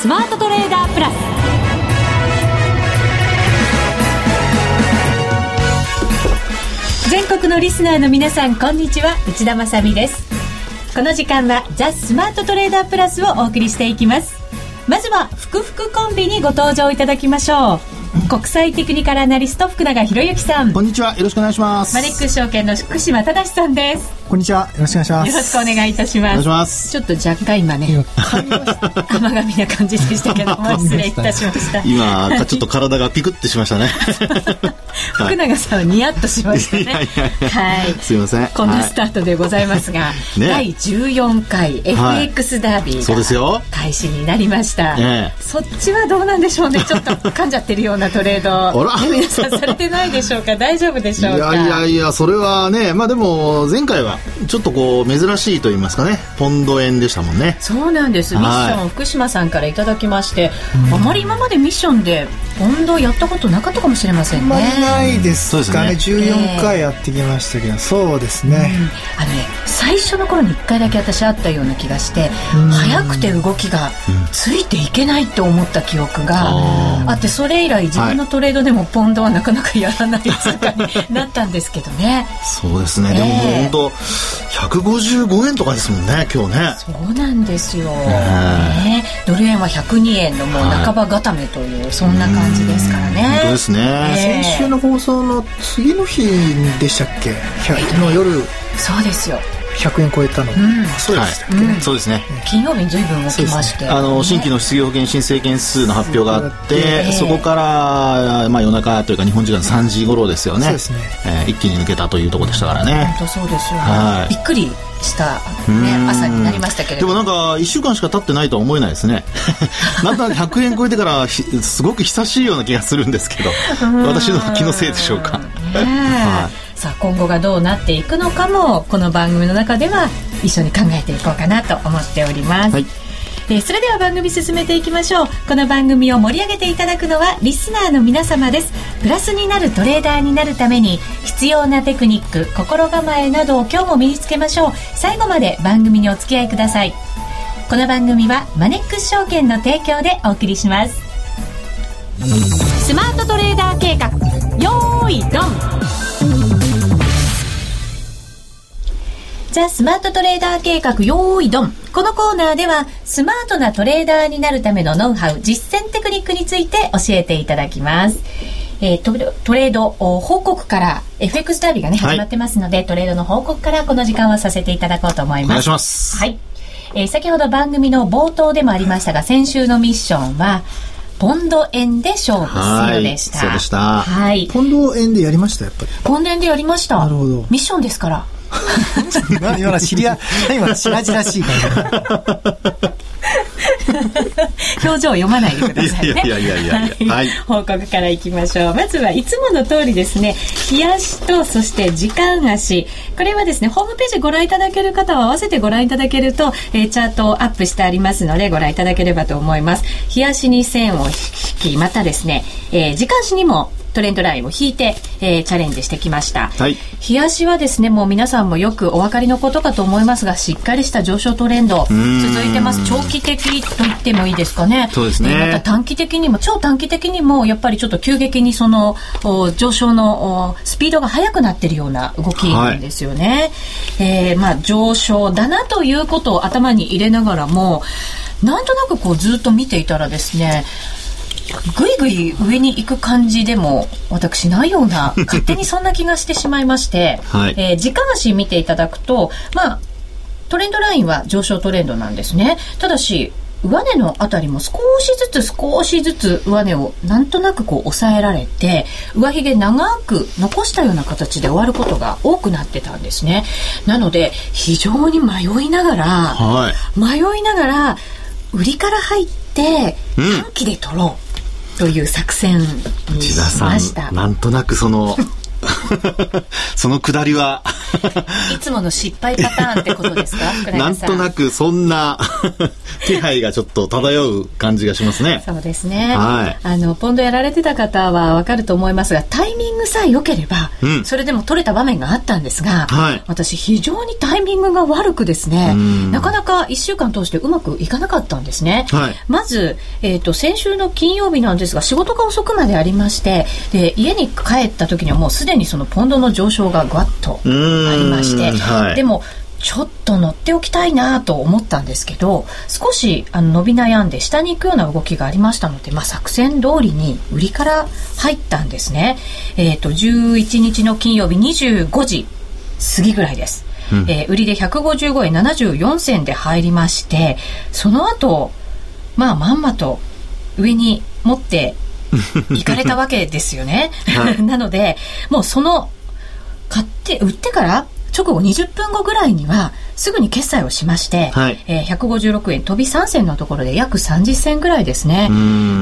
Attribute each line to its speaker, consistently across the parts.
Speaker 1: スマートトレーダープラス。全国のリスナーの皆さんこんにちは。内田まさです。この時間はザ・スマートトレーダープラスをお送りしていきます。まずは福福コンビにご登場いただきましょう。国際テクニカルアナリスト福永博之さん。
Speaker 2: こんにちは。よろしくお願いします。
Speaker 1: マネックス証券の福島正さんです
Speaker 3: こんにちは。よろしくお願いします。
Speaker 1: よろしくお願いいたします。
Speaker 2: ます。
Speaker 1: ちょっと若干今ね甘がみな感じでしたけども 失礼いたしました。
Speaker 2: 今ちょっと体がピクってしましたね。
Speaker 1: 福永さんはニヤッとしましたね。はい。
Speaker 2: すいません。
Speaker 1: こんなスタートでございますが、第14回 FX ダービー
Speaker 2: そうですよ。
Speaker 1: 開始になりました、ね、そっちはどうなんでしょうね。ちょっと噛んじゃってるようなトレード、ね、皆さんされてないでしょうか？大丈夫でしょうか？
Speaker 2: いやいやいやそれはねまあでも前回はちょっとこう珍しいと言いますかねポンド円でしたもんね。
Speaker 1: そうなんです。ミッション、福島さんからいただきまして、あまり今までミッションでポンドやったことなかったかもしれませんね。
Speaker 3: あないですかね。ね14回やってきましたけど、そうですね、うん、
Speaker 1: あのね最初の頃に1回だけ私あったような気がして、早くて動きがついていけないと思った記憶があってそれ以来自分のトレードでもポンドはなかなかやらない 通貨になったんですけどね。
Speaker 2: そうですね、でも本当155円とかですもんね今日ね。
Speaker 1: そうなんですよ、ね、ドル円は102円のもう半ば固めという、そんな感じですからね。
Speaker 2: 本当ですね、
Speaker 3: えー、先週の放送の次の日でしたっけ？の夜。
Speaker 1: そうですよ
Speaker 3: 100円超えたの、うん、そうでしたっけ、ね、
Speaker 2: そうですね。
Speaker 1: 金曜日に随分起きまして、
Speaker 2: ね、あの新規の失業保険申請件数の発表があって、そこから、まあ、夜中というか日本時間3時頃ですよね。そうですね、えー、一気に抜けたというところでしたからね。
Speaker 1: 本当そうですよ。ね、はい、びっくりした、ね、朝になりましたけれ
Speaker 2: ど。でもなんか1週間しか経ってないとは思えないですね。なんとなく100円超えてからすごく久しいような気がするんですけど。私の気のせいでしょうか、ね
Speaker 1: はいさあ今後がどうなっていくのかもこの番組の中では一緒に考えていこうかなと思っております、はい。えー、それでは番組進めていきましょう。この番組を盛り上げていただくのはリスナーの皆様です。プラスになるトレーダーになるために必要なテクニック心構えなどを今日も身につけましょう。最後まで番組にお付き合いください。この番組はマネックス証券の提供でお送りします。スマートトレーダー計画。よーいドンザ・スマートトレーダー計画用意ドン。このコーナーでは、スマートなトレーダーになるためのノウハウ、実践テクニックについて教えていただきます。えー、トトレード報告から FX ダービーがね、始まってますので、はい、トレードの報告からこの時間はさせていただこうと思います。お
Speaker 2: 願いします。
Speaker 1: はい。えー、先ほど番組の冒頭でもありましたが、先週のミッションは、ポンド円で勝負するでした。
Speaker 2: そうでした。
Speaker 1: はい。
Speaker 3: ポンド円でやりましたやっぱり。
Speaker 1: ポンド円でやりました。
Speaker 3: なるほど。
Speaker 1: ミッションですから。
Speaker 3: 今の知り合い、今の白々しい感じ。
Speaker 1: 表情を読まないでくださいね。
Speaker 2: いやいやいやいや、はい、
Speaker 1: 報告からいきましょう。まずはいつもの通りですね、冷やしとそして時間足。これはですね、ホームページご覧いただける方は合わせてご覧いただけると、えー、チャートをアップしてありますのでご覧いただければと思います。冷やしに線を引き、またですね、えー、時間足にもトレンドラインを引いて、えー、チャレンジしてきました。はい。冷やしはですね、もう皆さんもよくお分かりのことかと思いますが、しっかりした上昇トレンド続いてます。長期的と言ってもいいですかね。
Speaker 2: そうですね。
Speaker 1: また短期的にも、超短期的にも、やっぱりちょっと急激にその上昇のスピードが速くなってるような動きなんですよね。はい、えー、まあ上昇だなということを頭に入れながらも、なんとなくこうずっと見ていたらですね、ぐいぐい上に行く感じでも私ないような 勝手にそんな気がしてしまいまして、はい、えー、時間足見ていただくとまあトレンドラインは上昇トレンドなんですね。ただし上値のあたりも少しずつ少しずつ上値をなんとなくこう抑えられて上髭長く残したような形で終わることが多くなってたんですね。なので非常に迷いながら、はい、迷いながら売りから入って短期で取ろう、という作戦にしました。
Speaker 2: なんとなくその そのくだりは
Speaker 1: いつもの失敗パターンってことですか？
Speaker 2: なんとなくそんな 気配がちょっと漂う感じがしますね。
Speaker 1: そうですね。はい。あの、ポンドやられてた方はわかると思いますが、タイミングさえ良ければ、うん、それでも取れた場面があったんですが、はい、私非常にタイミングが悪くですね、なかなか1週間通してうまくいかなかったんですね。はい、まず、えっ、ー、と、先週の金曜日なんですが、仕事が遅くまでありまして、で、家に帰った時にはもうすでにそのポンドの上昇がぐわっとありまして、はい、でも、ちょっと乗っておきたいなと思ったんですけど少しあの伸び悩んで下に行くような動きがありましたので、まあ、作戦通りに売りから入ったんですね、えーと、11日の金曜日25時過ぎぐらいです、うん、えー、売りで155円74銭で入りましてその後まあまんまと上に持って行かれたわけですよね、はい、なのでもうその買って売ってから直後20分後ぐらいにはすぐに決済をしまして、はい、えー、156円飛び3銭のところで約30銭ぐらいですね、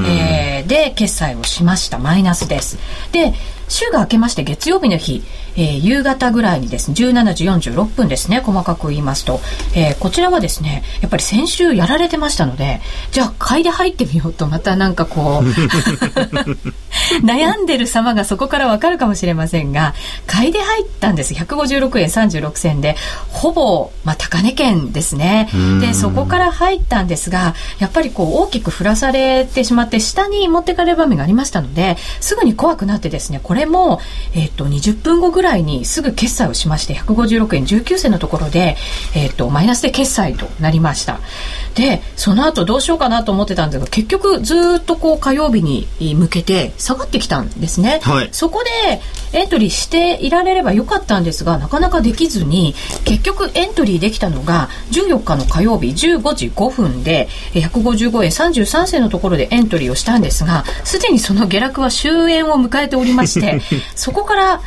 Speaker 1: えー、で決済をしました。マイナスです。で週が明けまして月曜日の日、えー、夕方ぐらいにですね、17時46分ですね、細かく言いますと、えー、こちらはですね、やっぱり先週やられてましたので、じゃあ買いで入ってみようと、またなんかこう、悩んでる様がそこからわかるかもしれませんが、買いで入ったんです。156円36銭で、ほぼ、まあ、高値圏ですね。で、そこから入ったんですが、やっぱりこう、大きく振らされてしまって、下に持ってかれる場面がありましたので、すぐに怖くなってですね、これれも、えっ、ー、と、20分後ぐらいにすぐ決済をしまして、156円19銭のところで、えっ、ー、と、マイナスで決済となりました。で、その後どうしようかなと思ってたんですが、結局ずっとこう火曜日に向けて下がってきたんですね。はい、そこでエントリーしていられればよかったんですが、なかなかできずに、結局エントリーできたのが、14日の火曜日15時5分で、155円33銭のところでエントリーをしたんですが、すでにその下落は終焉を迎えておりまして、そこから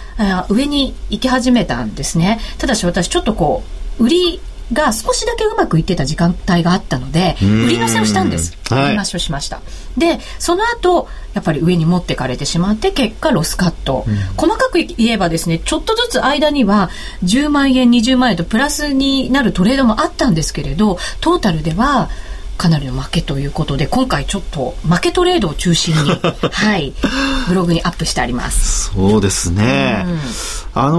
Speaker 1: 上に行き始めたんですね。ただし私ちょっとこう、売りが少しだけうまくいってた時間帯があったので、売り乗せをしたんです。売り増しをしました。で、その後、やっぱり上に持ってかれてしまって、結果ロスカット。うん、細かく言えばですね、ちょっとずつ間には10万円、20万円とプラスになるトレードもあったんですけれど、トータルでは、かなりの負けということで、今回ちょっと負けトレードを中心に、はい、ブログにアップしてあります。
Speaker 2: そうですね。うん、あの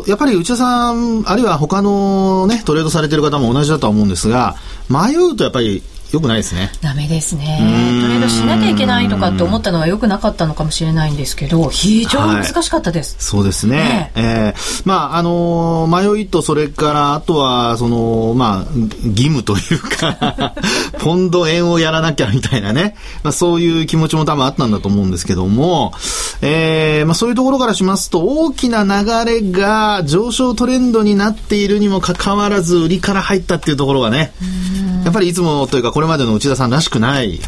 Speaker 2: ー、やっぱり内田さん、あるいは他のね、トレードされてる方も同じだとは思うんですが、迷うとやっぱりよくないですね。
Speaker 1: ダメですね。トレードしなきゃいけないとかって思ったのはよくなかったのかもしれないんですけど、非常に難しかったです。はい、
Speaker 2: そうですね。ねえー、まあ、あのー、迷いと、それから、あとは、その、まあ、義務というか ポンド円をやらなきゃみたいなね、まあ、そういう気持ちも多分あったんだと思うんですけども、えー、まあ、そういうところからしますと、大きな流れが上昇トレンドになっているにもかかわらず、売りから入ったっていうところがね、やっぱりいつもというか、これまでの内田さんらしくない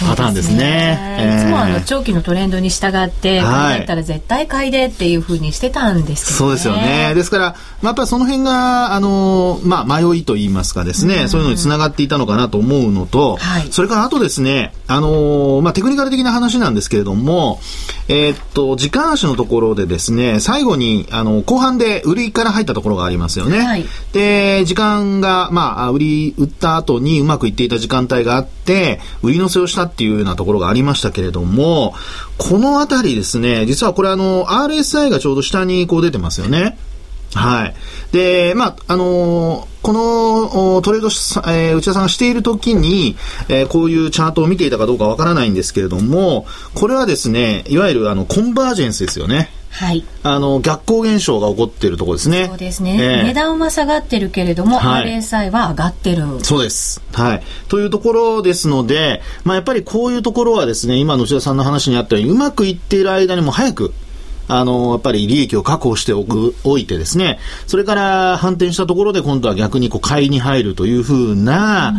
Speaker 2: パターンですね。
Speaker 1: すねいつもあの長期のトレンドに従って、はい、だったら絶対買いでっていうふうにしてたんですけ
Speaker 2: ど、ね、そうですよね。ですから、まあ、やっぱりその辺が、あの、まあ、迷いと言いますかですね、うん、そういうのにつながっていたのかなと思うのと、はい、それからあとですね、あの、まあ、テクニカル的な話なんですけれども、えー、っと、時間足のところでですね、最後に、あの、後半で売りから入ったところがありますよね。はい、で、時間が、まあ、売り、売った後にうまくいっていた時間帯があって、売り乗せをしたっていうようなところがありましたけれども、このあたりですね、実はこれあの、RSI がちょうど下にこう出てますよね。はい。で、まあ、あのー、このトレード、えー、内田さんがしているときに、えー、こういうチャートを見ていたかどうかわからないんですけれども、これはですね、いわゆるあの、コンバージェンスですよね。
Speaker 1: はい。
Speaker 2: あの、逆行現象が起こっているところですね。
Speaker 1: そうですね。えー、値段は下がってるけれども、はい、RSI は上がってる。
Speaker 2: そうです。はい。というところですので、まあ、やっぱりこういうところはですね、今の内田さんの話にあったように、うまくいっている間にも早く、あの、やっぱり利益を確保しておく、おいてですね、それから反転したところで今度は逆にこう買いに入るというふうな、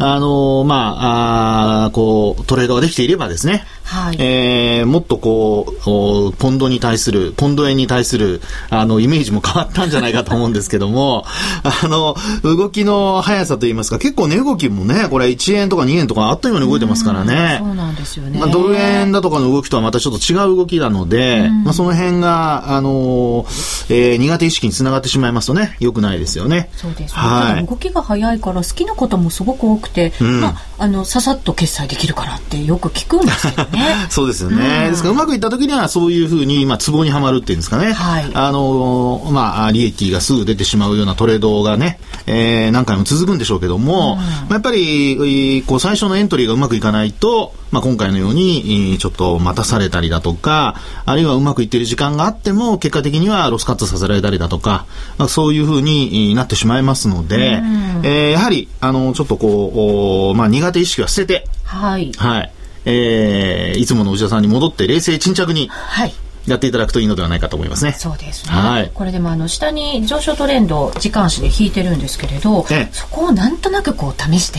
Speaker 2: あの、まあ、あこう、トレードができていればですね、はい、えー、もっとこう、ポンドに対する、ポンド円に対する、あの、イメージも変わったんじゃないかと思うんですけども、あの、動きの速さといいますか、結構値動きもね、これ1円とか2円とかあっという間に動いてますからね。
Speaker 1: そうなんですよね。
Speaker 2: まあ、ドル円だとかの動きとはまたちょっと違う動きなので、まあ、その辺が、あの、えー、苦手意識につながってしまいますとね、良くないですよね。
Speaker 1: そうですね。はい、動きが速いから好きな方もすごく多くて、うん、まあ、あの、ささっと決済できるからってよく聞くんですけどね。
Speaker 2: そうですよね。うん、ですからうまくいった時にはそういうふうに、まあ、ツボにはまるっていうんですかね。はい。あの、まあ、利益がすぐ出てしまうようなトレードがね、えー、何回も続くんでしょうけども、うん、まあ、やっぱり、こう、最初のエントリーがうまくいかないと、まあ、今回のように、ちょっと待たされたりだとか、あるいはうまくいっている時間があっても、結果的にはロスカットさせられたりだとか、まあ、そういうふうになってしまいますので、うん、えー、やはり、あの、ちょっとこう、まあ、苦手意識は捨てて、はい。はい。えー、いつもの内田さんに戻って冷静沈着に、はい。やっていただくといいのではないかと思いますね。
Speaker 1: そうですね。はい。これでもあの下に上昇トレンド時間足で引いてるんですけれど、そこをなんとなくこう試して、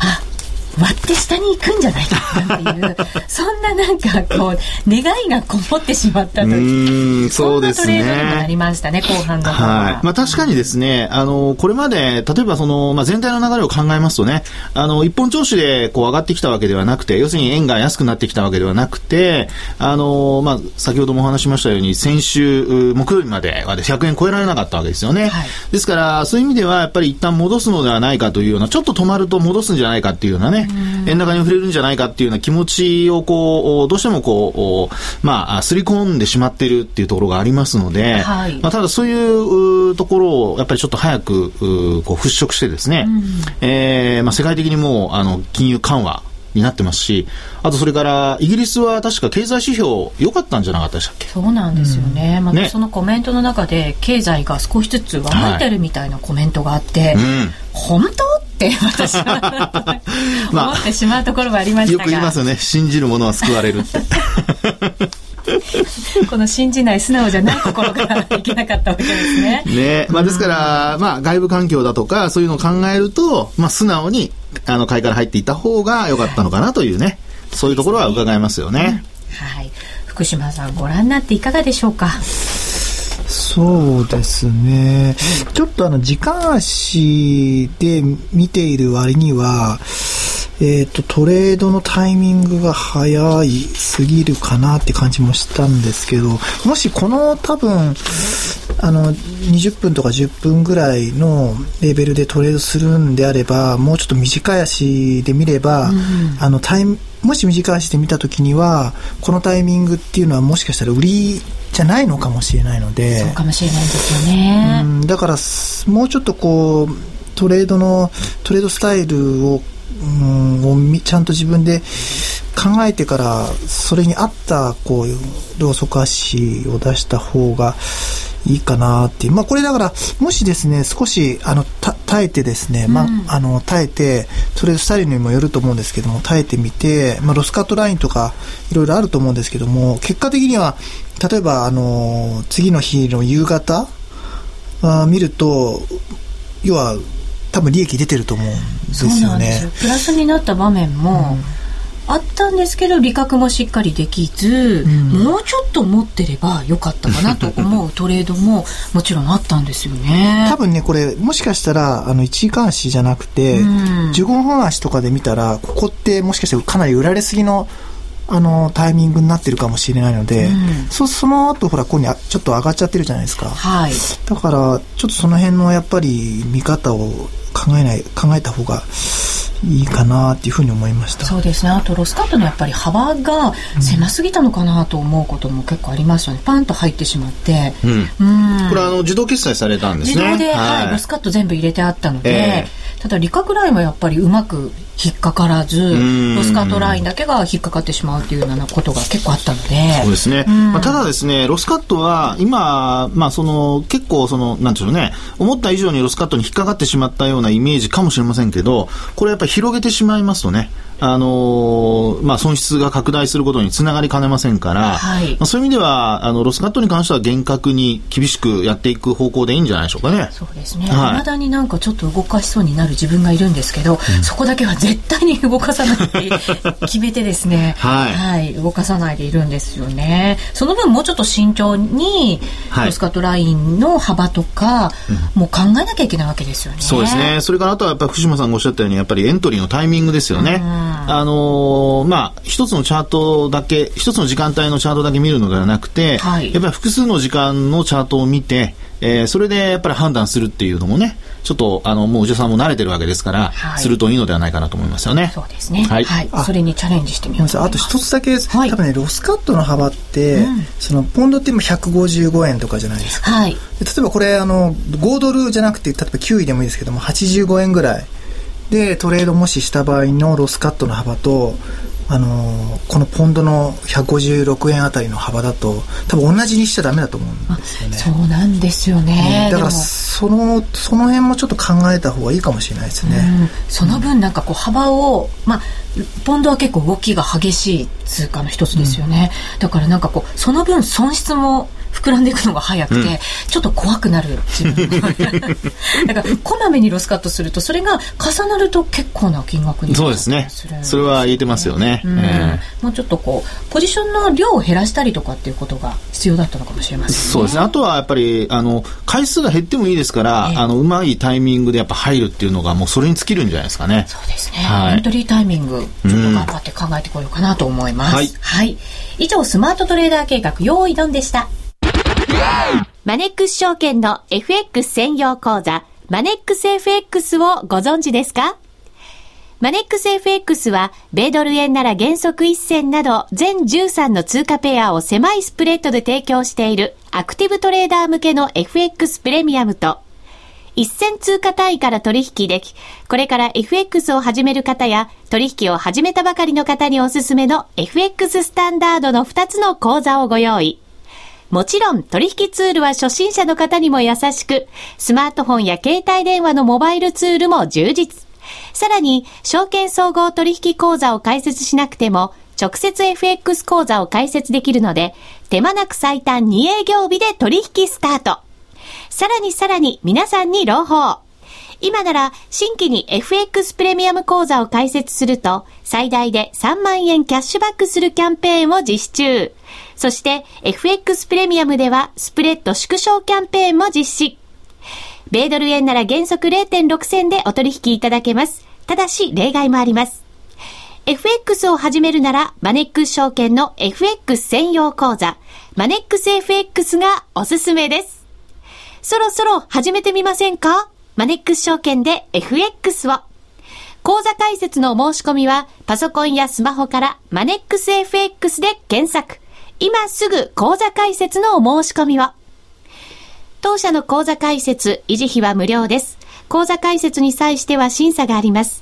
Speaker 1: あ、割って下に行くんじゃないかっていうそんななんかこう願いがこもってしまったというそうですね。そんなトレードにもなりましたね後半の
Speaker 2: はい。まあ確かにですねあのこれまで例えばそのまあ全体の流れを考えますとねあの一本調子でこう上がってきたわけではなくて要するに円が安くなってきたわけではなくてあのまあ先ほどもお話しましたように先週木曜日までは100円超えられなかったわけですよね。はい、ですからそういう意味ではやっぱり一旦戻すのではないかというようなちょっと止まると戻すんじゃないかっていうようなね円高に触れるんじゃないかっていうような気持ちをこう、どうしてもこう、まあ、すり込んでしまっているっていうところがありますので、はい、まあ、ただそういうところをやっぱりちょっと早く、こう払拭してですね、うん、えー、まあ、世界的にもう、あの、金融緩和、になってますし、あとそれからイギリスは確か経済指標良かったんじゃなかったでしたっけ？
Speaker 1: そうなんですよね。うん、またそのコメントの中で経済が少しずつ上向いてるみたいなコメントがあって、はいうん、本当？って私は 思ってしまうところはありましたが、
Speaker 2: よく言いますよね信じる者は救われるって
Speaker 1: この信じない素直じゃないところからいけなかったわけですね。
Speaker 2: ね。まあですから、まあ外部環境だとかそういうのを考えると、まあ素直にあの買いから入っていった方が良かったのかなというね、そういうところは伺えますよね。
Speaker 1: うん、はい。福島さんご覧になっていかがでしょうか？
Speaker 3: そうですね。ちょっとあの、時間足で見ている割には、えっ、ー、と、トレードのタイミングが早いすぎるかなって感じもしたんですけど、もしこの多分、あの、20分とか10分ぐらいのレベルでトレードするんであれば、もうちょっと短い足で見れば、うん、あの、タイム、もし短い足で見たときには、このタイミングっていうのはもしかしたら売りじゃないのかもしれないので。
Speaker 1: そうかもしれないですよね。
Speaker 3: うん、だから、もうちょっとこう、トレードの、トレードスタイルをうんをちゃんと自分で考えてからそれに合ったこうローソク足を出した方がいいかなっていう。まあこれだから、もしですね、少し、あの、耐えてですね、うん、まあ、あの、耐えて、それスタイルにもよると思うんですけども、耐えてみて、まあロスカットラインとか、いろいろあると思うんですけども、結果的には、例えば、あの、次の日の夕方、あ見ると、要は、多分利益出てると思うんですよね。
Speaker 1: よプラスになった場面も、あったんですけど利確もしっかりできず、うん、もうちょっと持ってればよかったかなと思う トレードももちろんあったんですよね。
Speaker 3: 多分ねこれもしかしたらあの1時間足じゃなくて、うん、15分足とかで見たらここってもしかしてかなり売られすぎのあのタイミングになってるかもしれないので、うん、そその後ほらここにちょっと上がっちゃってるじゃないですか、はい、だからちょっとその辺のやっぱり見方を考えない、考えた方がいいかなっていうふうに思いました。
Speaker 1: そうですね。あとロスカットのやっぱり幅が狭すぎたのかなと思うことも結構ありますよね、パンと入ってしまって、
Speaker 2: うん、うん。これあの自動決済されたんですね。
Speaker 1: 自動で、はい、はい、ロスカット全部入れてあったので、えー、ただ利確ラインはやっぱりうまく引っかからずロスカットラインだけが引っかかってしまうというようなことが結構あったので。
Speaker 2: そうですね、まあ、ただですねロスカットは今、まあ、その結構そのなんでしょうね。思った以上にロスカットに引っかかってしまったようなイメージかもしれませんけどこれやっぱり広げてしまいますとねあのー、まあ、損失が拡大することにつながりかねませんから、はい、まあ、そういう意味では、あの、ロスカットに関しては厳格に厳しくやっていく方向でいいんじゃないでしょうかね。
Speaker 1: そうですね。はい、未だになんかちょっと動かしそうになる自分がいるんですけど、うん、そこだけは絶
Speaker 4: 絶対に動かさないって 決めてですね、
Speaker 2: はい、
Speaker 4: はい、動かさないでいるんですよね。その分もうちょっと慎重に、はい、ロスカットラインの幅とか、うん、もう考えなきゃいけないわけですよね。
Speaker 2: そうですね。それからあとはやっぱり福島さんがおっしゃったように、やっぱりエントリーのタイミングですよね。あのー、まあ、一つのチャートだけ、一つの時間帯のチャートだけ見るのではなくて、はい、やっぱり複数の時間のチャートを見て、えー、それでやっぱり判断するっていうのもね、ちょっと、あの、もうお嬢さんも慣れてるわけですから、はい、するといいのではないかなと思いますよね。
Speaker 4: そうですね。はい。はい、それにチャレンジしてみます。
Speaker 3: あと一つだけ、はい、多分ね、ロスカットの幅って、うん、その、ポンドって今155円とかじゃないですか。はい。例えばこれ、あの、5ドルじゃなくて、例えば9位でもいいですけども、85円ぐらい。で、トレードもしした場合のロスカットの幅と、あのこのポンドの156円あたりの幅だと多分同じにしちゃダメだと思うんですよね。
Speaker 4: そうなんですよね。
Speaker 3: だからそのその辺もちょっと考えた方がいいかもしれないですね。
Speaker 4: うん、その分なんかこう幅をまあポンドは結構動きが激しい通貨の一つですよね。うん、だからなんかこうその分損失も膨らんでいくのが早くて、うん、ちょっと怖くなる。自分だからこまめにロスカットするとそれが重なると結構な金額に
Speaker 2: そうですね。それは言えてますよね、うん。え
Speaker 4: ー、もうちょっとこうポジションの量を減らしたりとかっていうことが必要だったのかもしれません、ね、
Speaker 2: そうですね。あとはやっぱりあの回数が減ってもいいですから、えー、あのうまいタイミングでやっぱ入るっていうのがもうそれに尽きるんじゃないですかね。
Speaker 4: そうですね、はい、エントリータイミングちょっと頑張って考えてこようかなと思います、はい、はい、以上スマートトレーダー計画用意ドンでした
Speaker 1: マネックス証券の FX 専用講座、マネックス FX をご存知ですか？マネックス FX は、米ドル円なら原則1銭など、全13の通貨ペアを狭いスプレッドで提供している、アクティブトレーダー向けの FX プレミアムと、一銭通貨単位から取引でき、これから FX を始める方や、取引を始めたばかりの方におすすめの FX スタンダードの2つの講座をご用意。もちろん取引ツールは初心者の方にも優しく、スマートフォンや携帯電話のモバイルツールも充実。さらに、証券総合取引口座を開設しなくても、直接 FX 口座を開設できるので、手間なく最短2営業日で取引スタート。さらにさらに皆さんに朗報。今なら新規に FX プレミアム講座を開設すると最大で3万円キャッシュバックするキャンペーンを実施中。そして FX プレミアムではスプレッド縮小キャンペーンも実施。米ドル円なら原則0.6銭でお取引いただけます。ただし例外もあります。FX を始めるならマネックス証券の FX 専用講座マネックス FX がおすすめです。そろそろ始めてみませんか？マネックス証券で FX を。講座解説の申し込みは、パソコンやスマホからマネックス FX で検索。今すぐ講座解説のお申し込みを。当社の講座解説、維持費は無料です。講座解説に際しては審査があります。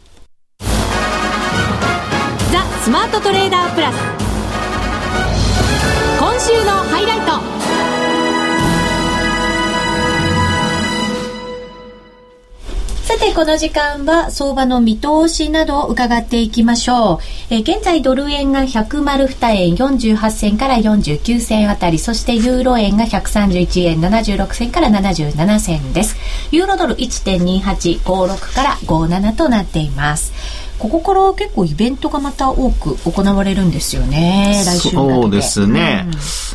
Speaker 1: スマートトレーダープラス今週のハイライト
Speaker 4: さて、この時間は相場の見通しなどを伺っていきましょう。え現在ドル円が102円48銭から49銭あたり、そしてユーロ円が131円76銭から77銭です。ユーロドル1.2856から57となっています。ここから結構イベントがまた多く行われるんですよね、来週
Speaker 2: そうですね。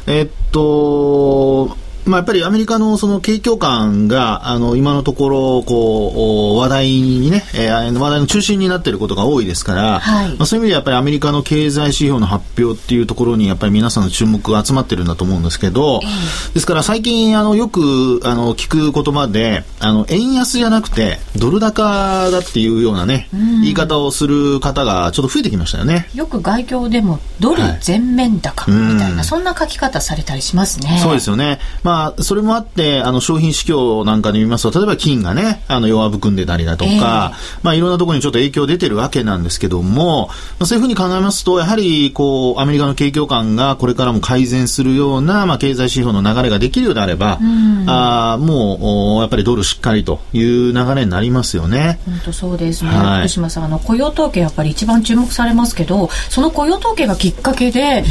Speaker 2: うん、えっと、まあ、やっぱりアメリカのその景況感が、あの、今のところ、こう、話題にね、えー、話題の中心になっていることが多いですから、はい、まあ、そういう意味でやっぱりアメリカの経済指標の発表っていうところに、やっぱり皆さんの注目が集まってるんだと思うんですけど、えー、ですから最近、あの、よく、あの、聞く言葉で、あの、円安じゃなくて、ドル高だっていうようなね、うん、言い方をする方がちょっと増えてきましたよね。
Speaker 4: よく外境でも、ドル全面高みたいな、はいうん、そんな書き方されたりしますね。
Speaker 2: そうですよね。まあまあ、それもあって、あの、商品市況なんかで見ますと、例えば金がね、あの、弱含んでたりだとか、えー、まあ、いろんなところにちょっと影響出てるわけなんですけども、まあ、そういうふうに考えますと、やはり、こう、アメリカの景況感がこれからも改善するような、まあ、経済指標の流れができるようであれば、うん、あもう、やっぱりドルしっかりという流れになりますよね。
Speaker 1: 本当そうですね。はい、福島さん、あの、雇用統計やっぱり一番注目されますけど、その雇用統計がきっかけで、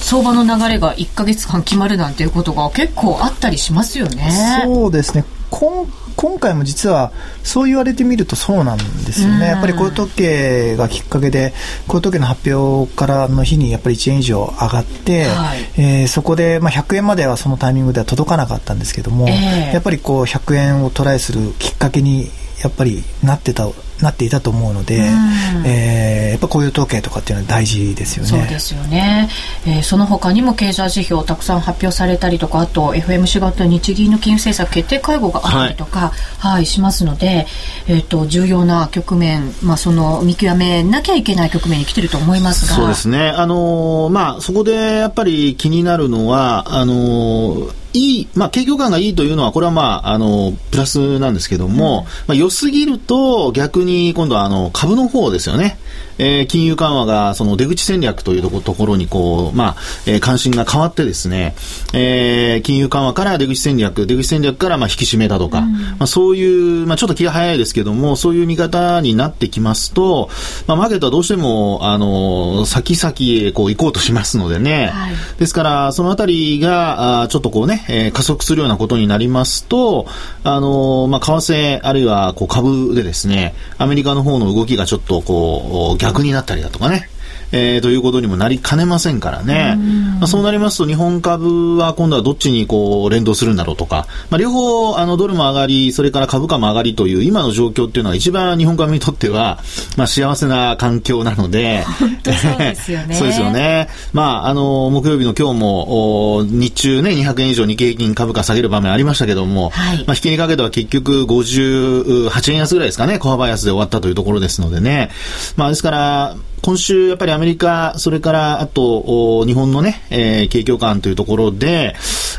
Speaker 1: 相場の流れが1か月間決まるなんていうことが結構あったりしますよね。
Speaker 3: そうですね。今今回も実はそう言われてみるとそうなんですよね、やっぱり雇用統計がきっかけで雇用統計の発表からの日にやっぱり1円以上上がって、はい、えー、そこで、まあ、100円まではそのタイミングでは届かなかったんですけども、えー、やっぱりこう100円をトライするきっかけにやっぱりなってたなっていたと思うので、うん、えー、やっぱ雇用統計とかっていうのは大事ですよね。
Speaker 1: そうですよね。えー、その他にも経済指標たくさん発表されたりとか、あと FMC 型日銀の金融政策決定会合があったりとか、はい、はい、しますので、えっ、ー、と重要な局面、まあその見極めなきゃいけない局面に来てると思いますが、
Speaker 2: そうですね。あのー、まあそこでやっぱり気になるのはあのーいい、まあ、景況感がいいというのは、これはまあ、あの、プラスなんですけども、うん、まあ、良すぎると、逆に今度はあの、株の方ですよね。えー、金融緩和がその出口戦略というところにこう、まあ、えー、関心が変わってですね、えー、金融緩和から出口戦略、出口戦略からまあ引き締めだとか、うん、まあ、そういう、まあ、ちょっと気が早いですけども、そういう見方になってきますと、まあ、マーケットはどうしても、あの、先々へこう行こうとしますのでね、はい、ですから、そのあたりが、あちょっとこうね、えー、加速するようなことになりますと、あの、まあ、為替、あるいはこう株でですね、アメリカの方の動きがちょっとこう、逆になったりだとかね。えー、ということにもなりかねませんからね。まあ、そうなりますと日本株は今度はどっちにこう連動するんだろうとか、まあ、両方あのドルも上がり、それから株価も上がりという今の状況っていうのは一番日本株にとっては、まあ、幸せな環境なので、
Speaker 1: そうですよね。
Speaker 2: そうですよね。まあ、あの、木曜日の今日も、お日中ね、200円以上日経平均株価下げる場面ありましたけども、はい、まあ、引きにかけては結局58円安ぐらいですかね、小幅安で終わったというところですのでね。まあ、ですから、今週やっぱりアメリカ、それからあと日本のね、えー、景況感というところで、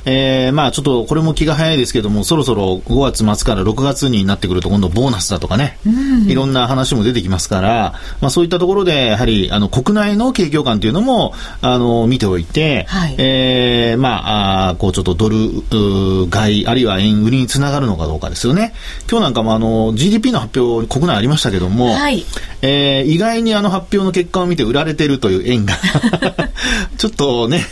Speaker 2: えー、まあちょっとこれも気が早いですけども、そろそろ5月末から6月になってくると今度ボーナスだとかね、うん、いろんな話も出てきますから、まあそういったところでやはりあの国内の景況感というのもあの見ておいて、はい、えー、まああこうちょっとドル買いあるいは円売りにつながるのかどうかですよね。今日なんかもあの GDP の発表国内ありましたけども、はい、えー、意外にあの発表の結果を見て売られてるという円が。ちょっとね。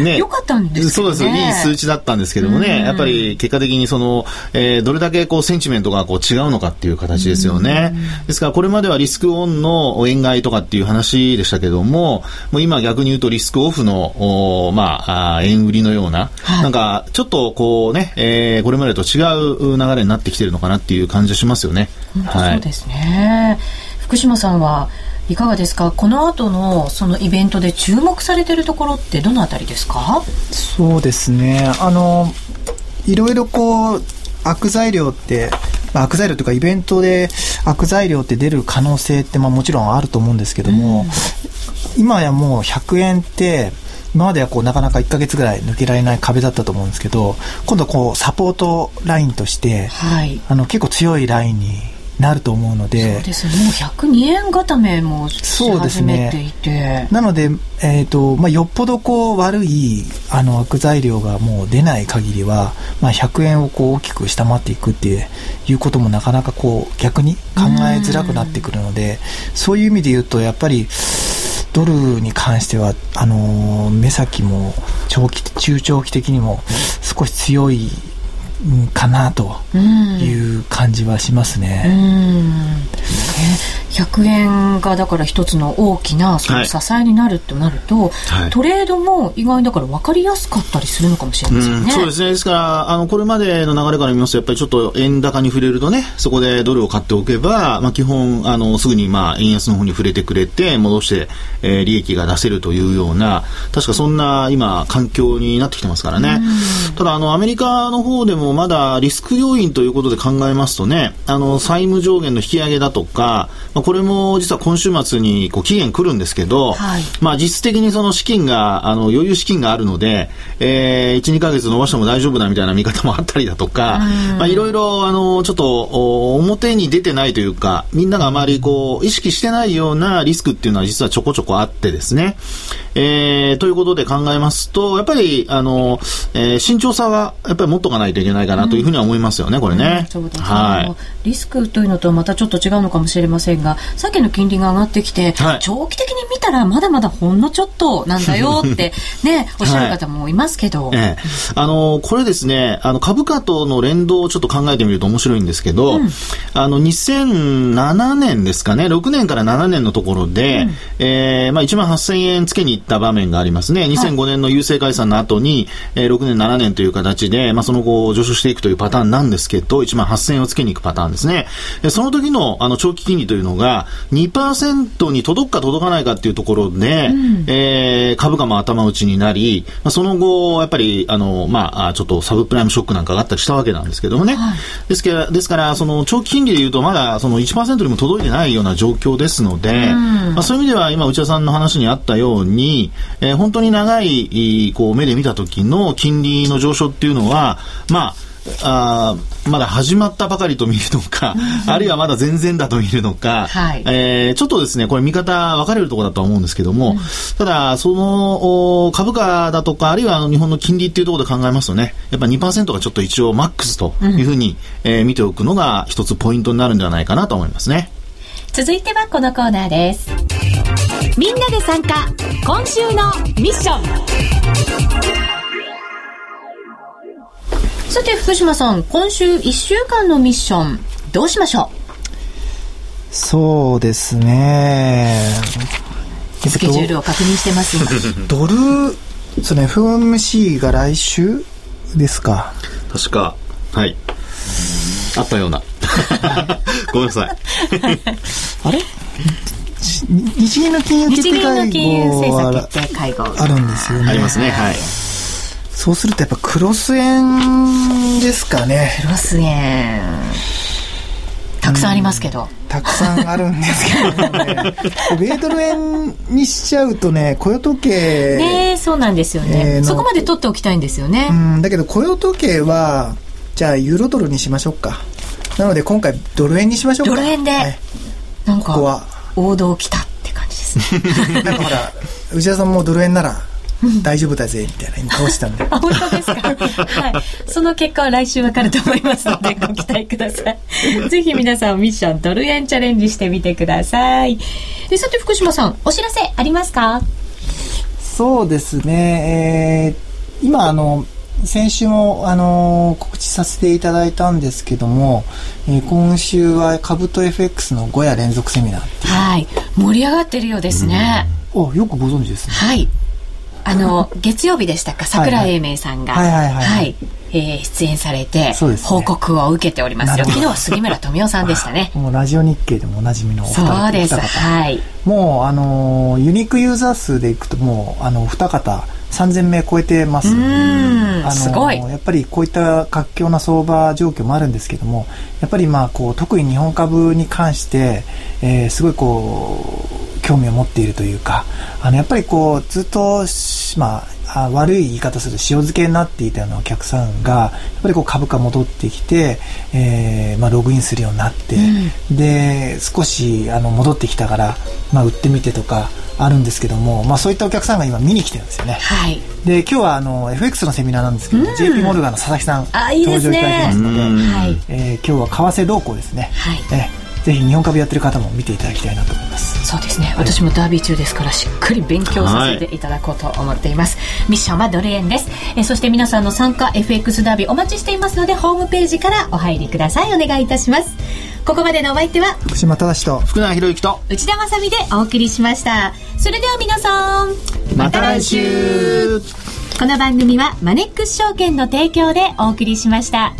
Speaker 1: ね、よかったんです
Speaker 2: そうですいい数値だったんですけどもね、やっぱり結果的にその、えー、どれだけこうセンチメントがこう違うのかっていう形ですよね。ですからこれまではリスクオンの円買いとかっていう話でしたけども、もう今逆に言うとリスクオフの、おまあ、あ円売りのような、はい、なんかちょっとこうね、えー、これまでと違う流れになってきてるのかなっていう感じがしますよね。
Speaker 1: そうですね。はい、福島さんはいかがですか？この後のそのイベントで注目されているところってどのあたりですか？
Speaker 3: そうですね。あのいろいろこう悪材料ってまあ、悪材料というかイベントで悪材料って出る可能性ってまあもちろんあると思うんですけども、うん、今やもう100円って今まではこうなかなか1か月ぐらい抜けられない壁だったと思うんですけど今度こうサポートラインとして、はい、あの結構強いラインになると思うので。
Speaker 1: そうですね。もう102円固めもし始めていて、ね、
Speaker 3: なので、えーとまあ、よっぽどこう悪いあの悪材料がもう出ない限りは、まあ、100円をこう大きく下回っていくっていうこともなかなかこう逆に考えづらくなってくるのでそういう意味で言うとやっぱりドルに関してはあの目先も長期中長期的にも少し強いかなという感じはしますね。
Speaker 1: 100円がだから一つの大きなその支えになるとなると、はい、トレードも意外にだから分かりやすかったりするのかもしれませんね。
Speaker 2: んそうですね。ですから、あの、これまでの流れから見ますと、やっぱりちょっと円高に触れるとね、そこでドルを買っておけば、まあ基本、あの、すぐにまあ円安の方に触れてくれて、戻して、えー、利益が出せるというような、確かそんな今、環境になってきてますからね。ただ、あの、アメリカの方でもまだリスク要因ということで考えますとね、あの、債務上限の引き上げだとか、まあこれも実は今週末にこう期限来るんですけど、はい、まあ実質的にその資金が、あの余裕資金があるので、えー、1、2ヶ月伸ばしても大丈夫だみたいな見方もあったりだとか、まあいろいろ、あの、ちょっと表に出てないというか、みんながあまりこう、意識してないようなリスクっていうのは実はちょこちょこあってですね、えー、ということで考えますと、やっぱり、あの、えー、慎重さはやっぱり持っとかないといけないかなというふうには思いますよね、これね。
Speaker 1: そうですね。はい。リスクというのとはまたちょっと違うのかもしれませんが、さっきの金利が上がってきて、はい、長期的に見たらまだまだほんのちょっとなんだよって ね、おっしゃる方もいますけど。はい、え
Speaker 2: え、あの、これですね、あの、株価との連動をちょっと考えてみると面白いんですけど、うん、あの、2007年ですかね、6年から7年のところで、うん、えー、まあ1万8000円つけに行った場面がありますね。2005年の郵政解散の後に、えー、6年7年という形で、まあその後上昇していくというパターンなんですけど、1万8000円をつけに行くパターンですね。その時のあの長期金利というのが2%に届くか届かないかっていうところで、うん、えー、株価も頭打ちになり、まあ、その後、やっぱり、あの、まあ、ちょっとサブプライムショックなんかがあったりしたわけなんですけどもね。はい、ですから、ですから、その長期金利でいうと、まだその1%にも届いてないような状況ですので、うん、まあ、そういう意味では、今、内田さんの話にあったように、えー、本当に長い、こう、目で見た時の金利の上昇っていうのは、まあ、あまだ始まったばかりと見るのか、あるいはまだ全然だと見るのか、はい、えー、ちょっとですね、これ見方分かれるところだとは思うんですけども、うん、ただ、その株価だとか、あるいはあの日本の金利っていうところで考えますとね、やっぱ2%がちょっと一応マックスというふうに、うん、えー、見ておくのが一つポイントになるんではないかなと思いますね。
Speaker 5: 続いてはこのコーナーです。みんなで参加、今週のミッション。
Speaker 1: さて福島さん今週1週間のミッションどうしましょ
Speaker 3: う？そうですね。
Speaker 1: スケジュールを確認してます。
Speaker 3: ドルその FOMC が来週ですか？
Speaker 2: 確か。はい。あったような。ごめんなさい。
Speaker 3: あれ？日銀の金融決定会合あるんですよね。
Speaker 2: ありますね。はい
Speaker 3: そうするとやっぱクロス円ですかね。
Speaker 1: クロス円。たくさんありますけど。
Speaker 3: たくさんあるんですけどね。米ドル円にしちゃうとね、雇用統計。
Speaker 1: ねそうなんですよね、えー、そこまで取っておきたいんですよね。
Speaker 3: うん、だけど雇用統計は、じゃあユーロドルにしましょうか。なので今回ドル円にしましょうか。
Speaker 1: ドル円で。はい、なんか、ここは王道来たって感じですね。
Speaker 3: なんかほら、内田さんもドル円なら、大丈夫だぜみたいな今顔したんで
Speaker 1: あ本当ですか？はい。その結果は来週わかると思いますので ご期待ください。ぜひ皆さんミッションドル円チャレンジしてみてください。でさて福島さんお知らせありますか？
Speaker 3: そうですね、えー、今あの先週も、あのー、告知させていただいたんですけども、えー、今週は株と FX の5夜連続セミナー
Speaker 1: はい。盛り上がってるようですね、
Speaker 3: うん、あよくご存知ですね。
Speaker 1: はいあの月曜日でしたか？桜井英明さんがはいはいはい、はいえー、出演されて、報告を受けておりますよ。昨日は杉村富夫さんでしたね。
Speaker 3: もうラジオ日経でもおなじみのお二
Speaker 1: 方。そうです。はい。
Speaker 3: もう、あのユニークユーザー数でいくと、もう、あの、二方、3000名超えてます。う
Speaker 1: ん、すごい。
Speaker 3: やっぱりこういった活況な相場状況もあるんですけども、やっぱりまあ、こう、特に日本株に関して、えー、すごいこう、興味を持っているというか、あの、やっぱりこう、ずっと、まあ、悪い言い方すると塩漬けになっていたようなお客さんが、やっぱりこう株価戻ってきて、えー、まあ、ログインするようになって、うん、で、少し、あの、戻ってきたから、まあ、売ってみてとか、あるんですけども、まあ、そういったお客さんが今見に来てるんですよね。
Speaker 1: はい。
Speaker 3: で、今日はあの、FX のセミナーなんですけど、うん、JP モルガンの佐々木さん、登場いただきますので、はい、えー、今日は為替動向ですね。はい。えーぜひ日本株やってる方も見ていただきたいなと思います。
Speaker 1: そうですね、はい、私もダービー中ですからしっかり勉強させていただこうと思っています、はい、ミッションはドル円です。えそして皆さんの参加 FX ダービーお待ちしていますのでホームページからお入りください。お願いいたします。ここまでのお相手は
Speaker 3: 福島正と
Speaker 2: 福永博之と
Speaker 1: 内田まさでお送りしました。それでは皆さん
Speaker 2: また来週。
Speaker 5: この番組はマネックス証券の提供でお送りしました。